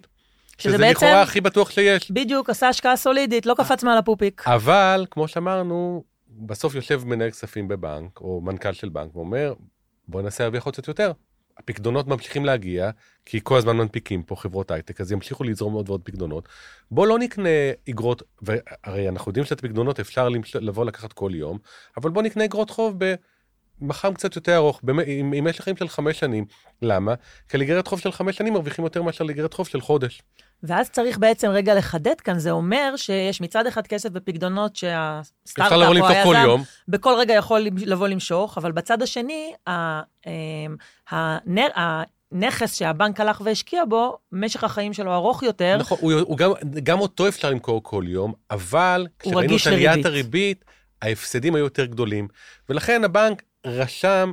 שזה בעצם... לכאורה הכי בטוח שיש. בדיוק, עשה השקעה סולידית, לא קפץ מעל הפופיק. אבל, כמו שאמרנו, בסוף יושב מנהל כספים בבנק, או מנכ"ל של בנק, ואומר, בוא ננסה להרוויח עוד קצת יותר. הפקדונות ממשיכים להגיע, כי כל הזמן מנפיקים פה חברות הייטק, אז ימשיכו לזרום עוד ועוד פקדונות. בוא לא נקנה אגרות, והרי אנחנו יודעים שאת הפקדונות אפשר לבוא לקחת כל יום, אבל בוא נקנה אגרות חוב ב... מח"מ קצת יותר ארוך, עם, עם משך חיים של חמש שנים. למה? כי על איגרת חוב של חמש שנים מרוויחים יותר מאשר על איגרת חוב של חודש. ואז צריך בעצם רגע לחדד כאן, זה אומר שיש מצד אחד כסף בפקדונות שהסטארט-אפ או היזם בכל רגע יכול לבוא למשוך, אבל בצד השני, אמ, הנכס שהבנק הלך והשקיע בו, משך החיים שלו ארוך יותר. נכון, הוא, הוא גם, גם אותו אפשר למכור כל יום, אבל כשראינו את עליית הריבית, ההפסדים היו יותר גדולים, ולכן הבנק רשם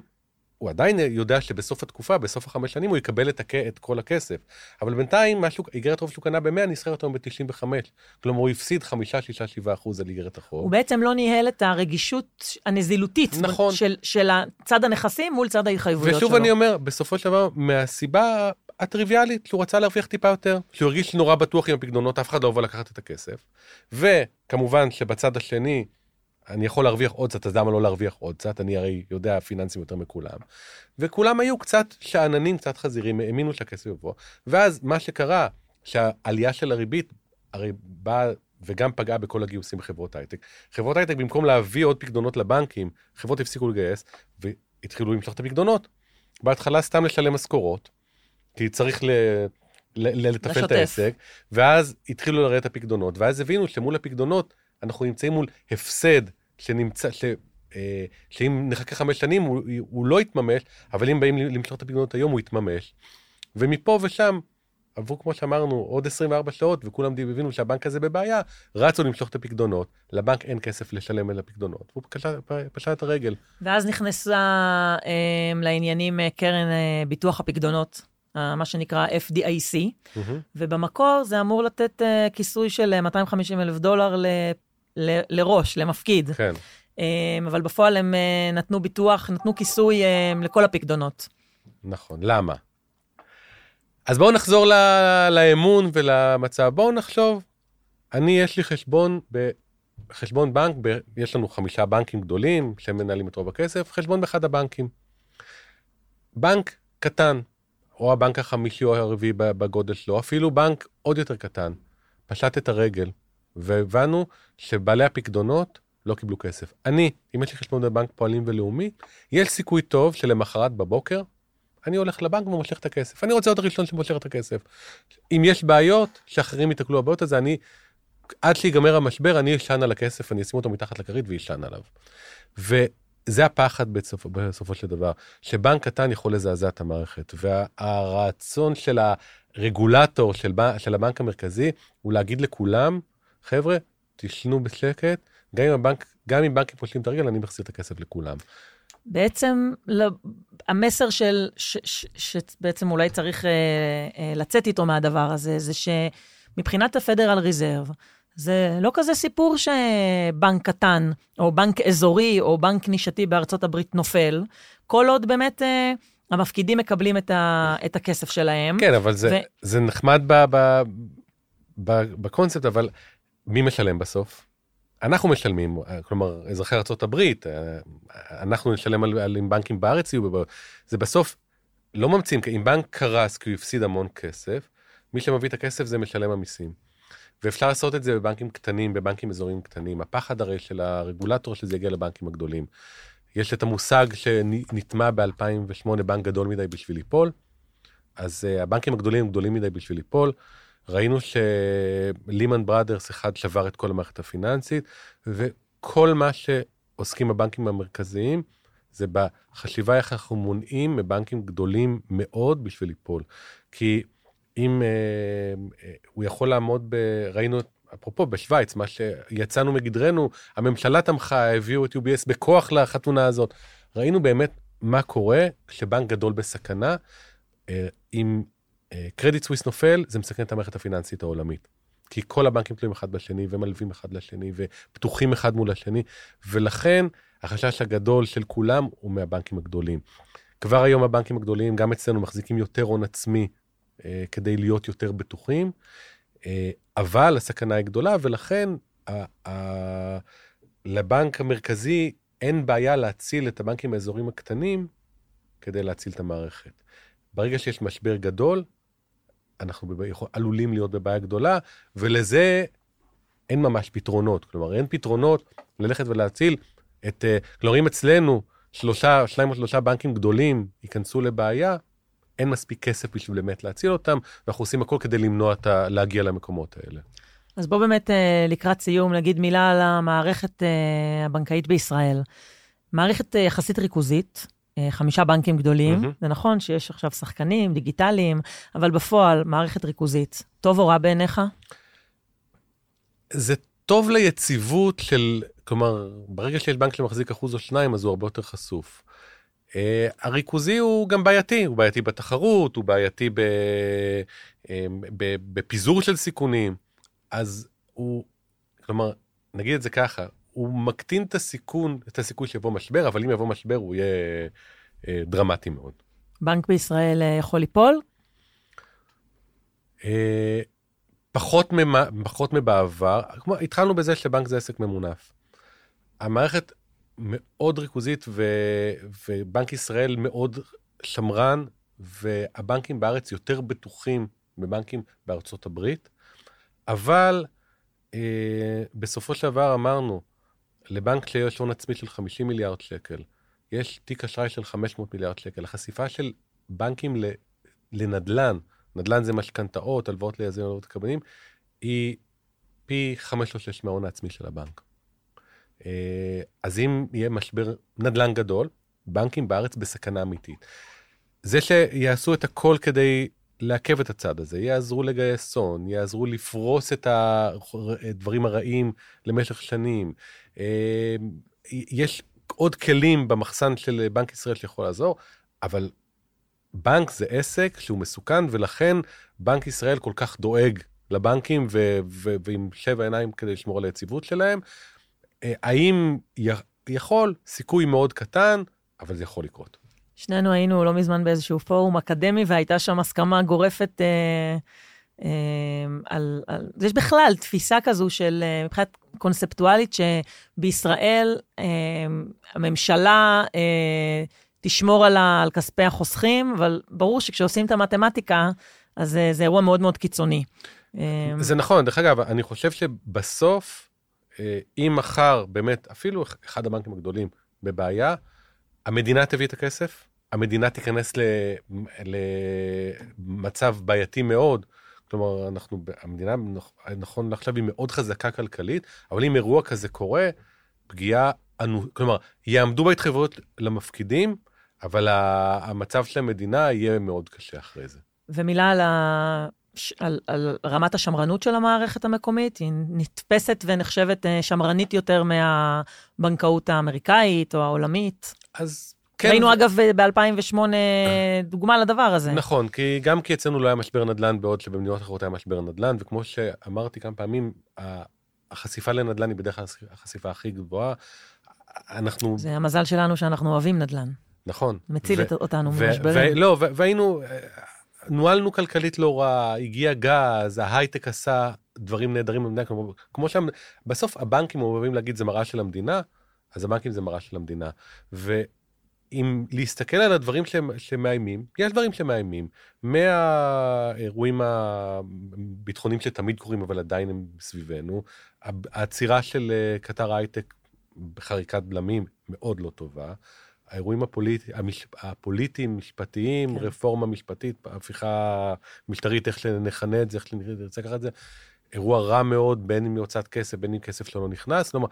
הוא עדיין יודע שבסוף התקופה, בסוף החמש שנים, הוא יקבל את, הכ... את כל הכסף. אבל בינתיים, איגרת חוב שהוא קנה ב-100 נסחרת היום ב-95. כלומר, הוא הפסיד 5, 6, 7 אחוז על איגרת החוב. הוא בעצם לא ניהל את הרגישות הנזילותית נכון. של, של צד הנכסים מול צד ההתחייבויות שלו. ושוב אני אומר, בסופו של דבר, מהסיבה הטריוויאלית, שהוא רצה להרוויח טיפה יותר, שהוא הרגיש נורא בטוח עם הפקדונות, אף אחד לא יבוא לקחת את הכסף. וכמובן שבצד השני, אני יכול להרוויח עוד קצת, אז למה לא להרוויח עוד קצת? אני הרי יודע פיננסים יותר מכולם. וכולם היו קצת שאננים, קצת חזירים, האמינו שהכסף יבוא. ואז מה שקרה, שהעלייה של הריבית, הרי באה וגם פגעה בכל הגיוסים בחברות הייטק. חברות הייטק, במקום להביא עוד פקדונות לבנקים, חברות הפסיקו לגייס, והתחילו למשוך את הפקדונות. בהתחלה סתם לשלם משכורות, כי צריך ל... לתפעל את העסק, ואז התחילו את הפקדונות, ואז הבינו שמול הפקדונות אנחנו נמצאים מול הפסד שנמצא, ש, אה, שאם נחכה חמש שנים הוא, הוא לא יתממש, אבל אם באים למשוך את הפקדונות היום הוא יתממש. ומפה ושם עברו, כמו שאמרנו, עוד 24 שעות, וכולם הבינו שהבנק הזה בבעיה, רצו למשוך את הפקדונות, לבנק אין כסף לשלם על הפקדונות, והוא פשט את הרגל. ואז נכנסה אה, לעניינים אה, קרן אה, ביטוח הפקדונות. מה שנקרא FDIC, mm-hmm. ובמקור זה אמור לתת uh, כיסוי של 250 אלף דולר ל, לראש, למפקיד. כן. Um, אבל בפועל הם uh, נתנו ביטוח, נתנו כיסוי um, לכל הפקדונות. נכון, למה? אז בואו נחזור ל- לאמון ולמצב. בואו נחשוב, אני, יש לי חשבון, ב- חשבון בנק, ב- יש לנו חמישה בנקים גדולים שהם מנהלים את רוב הכסף, חשבון באחד הבנקים. בנק קטן, או הבנק החמישי או הרביעי בגודל שלו, אפילו בנק עוד יותר קטן, פשט את הרגל, והבנו שבעלי הפקדונות לא קיבלו כסף. אני, אם יש לי חשבון בבנק פועלים ולאומי, יש סיכוי טוב שלמחרת בבוקר, אני הולך לבנק ומושך את הכסף. אני רוצה להיות הראשון שמושך את הכסף. אם יש בעיות, שאחרים ייתקלו בבעיות, אז אני, עד שיגמר המשבר, אני אשן על הכסף, אני אשים אותו מתחת לכרית ואשן עליו. וזה הפחד בסופ, בסופו של דבר, שבנק קטן יכול לזעזע את המערכת. והרצון של הרגולטור של, של הבנק המרכזי הוא להגיד לכולם, חבר'ה, תשנו בשקט, גם אם הבנק, גם אם בנקים פושטים את הרגל, אני מחזיר את הכסף לכולם. בעצם המסר של, שבעצם אולי צריך אה, אה, לצאת איתו מהדבר הזה, זה שמבחינת הפדרל ריזרב, זה לא כזה סיפור שבנק קטן, או בנק אזורי, או בנק נישתי בארצות הברית נופל, כל עוד באמת אה, המפקידים מקבלים את, ה, את הכסף שלהם. כן, אבל זה, ו... זה נחמד ב, ב, ב, בקונספט, אבל מי משלם בסוף? אנחנו משלמים, כלומר, אזרחי ארה"ב, אנחנו נשלם על, על אם בנקים בארץ יהיו, זה בסוף לא ממציאים, אם בנק קרס כי הוא הפסיד המון כסף, מי שמביא את הכסף זה משלם המיסים. ואפשר לעשות את זה בבנקים קטנים, בבנקים אזוריים קטנים. הפחד הרי של הרגולטור שזה יגיע לבנקים הגדולים. יש את המושג שנטמע ב-2008, בנק גדול מדי בשביל ליפול, אז uh, הבנקים הגדולים הם גדולים מדי בשביל ליפול. ראינו שלימן בראדרס אחד שבר את כל המערכת הפיננסית, וכל מה שעוסקים הבנקים המרכזיים, זה בחשיבה איך אנחנו מונעים מבנקים גדולים מאוד בשביל ליפול. כי אם אה, אה, הוא יכול לעמוד ב... ראינו, אפרופו, בשוויץ, מה שיצאנו מגדרנו, הממשלה תמכה, הביאו את UBS בכוח לחתונה הזאת. ראינו באמת מה קורה כשבנק גדול בסכנה, אה, אם קרדיט סוויס נופל, זה מסכן את המערכת הפיננסית העולמית. כי כל הבנקים תלויים אחד בשני ומלווים אחד לשני ופתוחים אחד מול השני, ולכן החשש הגדול של כולם הוא מהבנקים הגדולים. כבר היום הבנקים הגדולים, גם אצלנו, מחזיקים יותר הון עצמי אה, כדי להיות יותר בטוחים, אה, אבל הסכנה היא גדולה, ולכן ה- ה- לבנק המרכזי אין בעיה להציל את הבנקים האזוריים הקטנים כדי להציל את המערכת. ברגע שיש משבר גדול, אנחנו עלולים להיות בבעיה גדולה, ולזה אין ממש פתרונות. כלומר, אין פתרונות ללכת ולהציל את... אה, כלומר, אם אצלנו שלושה, שניים או שלושה בנקים גדולים ייכנסו לבעיה, אין מספיק כסף בשביל באמת להציל אותם, ואנחנו עושים הכל כדי למנוע את ה... להגיע למקומות האלה. אז בוא באמת אה, לקראת סיום נגיד מילה על המערכת אה, הבנקאית בישראל. מערכת יחסית ריכוזית, חמישה בנקים גדולים, mm-hmm. זה נכון שיש עכשיו שחקנים דיגיטליים, אבל בפועל מערכת ריכוזית, טוב או רע בעיניך? זה טוב ליציבות של, כלומר, ברגע שיש בנק שמחזיק אחוז או שניים, אז הוא הרבה יותר חשוף. Uh, הריכוזי הוא גם בעייתי, הוא בעייתי בתחרות, הוא בעייתי ב, uh, ב, בפיזור של סיכונים, אז הוא, כלומר, נגיד את זה ככה, הוא מקטין את הסיכון, את הסיכוי שיבוא משבר, אבל אם יבוא משבר הוא יהיה uh, דרמטי מאוד. בנק בישראל יכול ליפול? Uh, פחות, ממה, פחות מבעבר. כמו, התחלנו בזה שבנק זה עסק ממונף. המערכת מאוד ריכוזית ו, ובנק ישראל מאוד שמרן, והבנקים בארץ יותר בטוחים מבנקים בארצות הברית, אבל אה, בסופו של דבר אמרנו, לבנק שיש הון עצמי של 50 מיליארד שקל, יש תיק אשראי של 500 מיליארד שקל. החשיפה של בנקים לנדל"ן, נדל"ן זה משכנתאות, הלוואות ליזמים, הלוואות לקבלנים, היא פי חמש או שש מההון העצמי של הבנק. אה, אז אם יהיה משבר נדל"ן גדול, בנקים בארץ בסכנה אמיתית. זה שיעשו את הכל כדי לעכב את הצד הזה, יעזרו לגייס הון, יעזרו לפרוס את הדברים הרעים למשך שנים. אה, יש עוד כלים במחסן של בנק ישראל שיכול לעזור, אבל בנק זה עסק שהוא מסוכן, ולכן בנק ישראל כל כך דואג לבנקים ו- ו- ועם שבע עיניים כדי לשמור על היציבות שלהם. אה, האם י- יכול? סיכוי מאוד קטן, אבל זה יכול לקרות. שנינו היינו לא מזמן באיזשהו פורום אקדמי, והייתה שם הסכמה גורפת אה, על, על... יש בכלל תפיסה כזו של, אה, מבחינת קונספטואלית, שבישראל אה, הממשלה... אה, תשמור על, ה, על כספי החוסכים, אבל ברור שכשעושים את המתמטיקה, אז זה, זה אירוע מאוד מאוד קיצוני. זה נכון, דרך אגב, אני חושב שבסוף, אה, אם מחר באמת, אפילו אחד הבנקים הגדולים בבעיה, המדינה תביא את הכסף, המדינה תיכנס למצב בעייתי מאוד. כלומר, אנחנו, המדינה, נכון לעכשיו, היא מאוד חזקה כלכלית, אבל אם אירוע כזה קורה, פגיעה, כלומר, יעמדו בהתחייבויות למפקידים, אבל המצב של המדינה יהיה מאוד קשה אחרי זה. ומילה על, ה... על, על רמת השמרנות של המערכת המקומית, היא נתפסת ונחשבת אה, שמרנית יותר מהבנקאות האמריקאית או העולמית. אז כן. ראינו אגב ב-2008 דוגמה לדבר הזה. נכון, כי גם כי אצלנו לא היה משבר נדל"ן בעוד שבמדינות אחרות היה משבר נדל"ן, וכמו שאמרתי כמה פעמים, החשיפה לנדל"ן היא בדרך כלל החשיפה הכי גבוהה. אנחנו... זה המזל שלנו שאנחנו אוהבים נדל"ן. נכון. מציל ו- אותנו ממשברים. לא, והיינו, נוהלנו כלכלית לא רע, הגיע גז, ההייטק עשה דברים נהדרים במדינה, כמו, כמו שם, בסוף הבנקים אוהבים להגיד זה מראה של המדינה, אז הבנקים זה מראה של המדינה. ואם להסתכל על הדברים שמאיימים, יש דברים שמאיימים, מהאירועים הביטחוניים שתמיד קורים אבל עדיין הם סביבנו, העצירה של אה, קטר הייטק בחריקת בלמים מאוד לא טובה. האירועים הפוליט... המש... הפוליטיים, משפטיים, כן. רפורמה משפטית, הפיכה משטרית, איך שנכנה את זה, איך שנרצה ככה את זה, אירוע רע מאוד, בין אם מהוצאת כסף, בין אם כסף שלא נכנס. כלומר,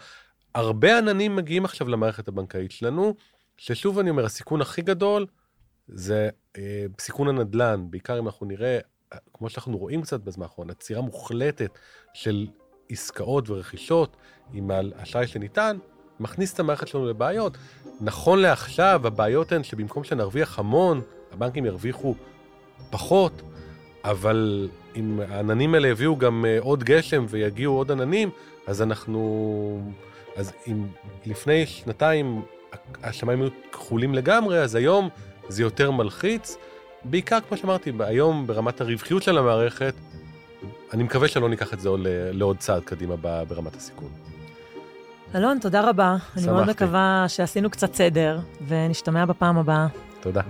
הרבה עננים מגיעים עכשיו למערכת הבנקאית שלנו, ששוב אני אומר, הסיכון הכי גדול זה אה, סיכון הנדל"ן, בעיקר אם אנחנו נראה, כמו שאנחנו רואים קצת בזמן האחרון, עצירה מוחלטת של עסקאות ורכישות עם האשראי שניתן, מכניס את המערכת שלנו לבעיות. נכון לעכשיו, הבעיות הן שבמקום שנרוויח המון, הבנקים ירוויחו פחות, אבל אם העננים האלה יביאו גם אה, עוד גשם ויגיעו עוד עננים, אז אנחנו... אז אם לפני שנתיים השמיים היו כחולים לגמרי, אז היום זה יותר מלחיץ. בעיקר, כמו שאמרתי, היום ברמת הרווחיות של המערכת, אני מקווה שלא ניקח את זה עוד לעוד צעד קדימה ברמת הסיכון. אלון, תודה רבה. שמחתי. אני מאוד מקווה שעשינו קצת סדר, ונשתמע בפעם הבאה. תודה.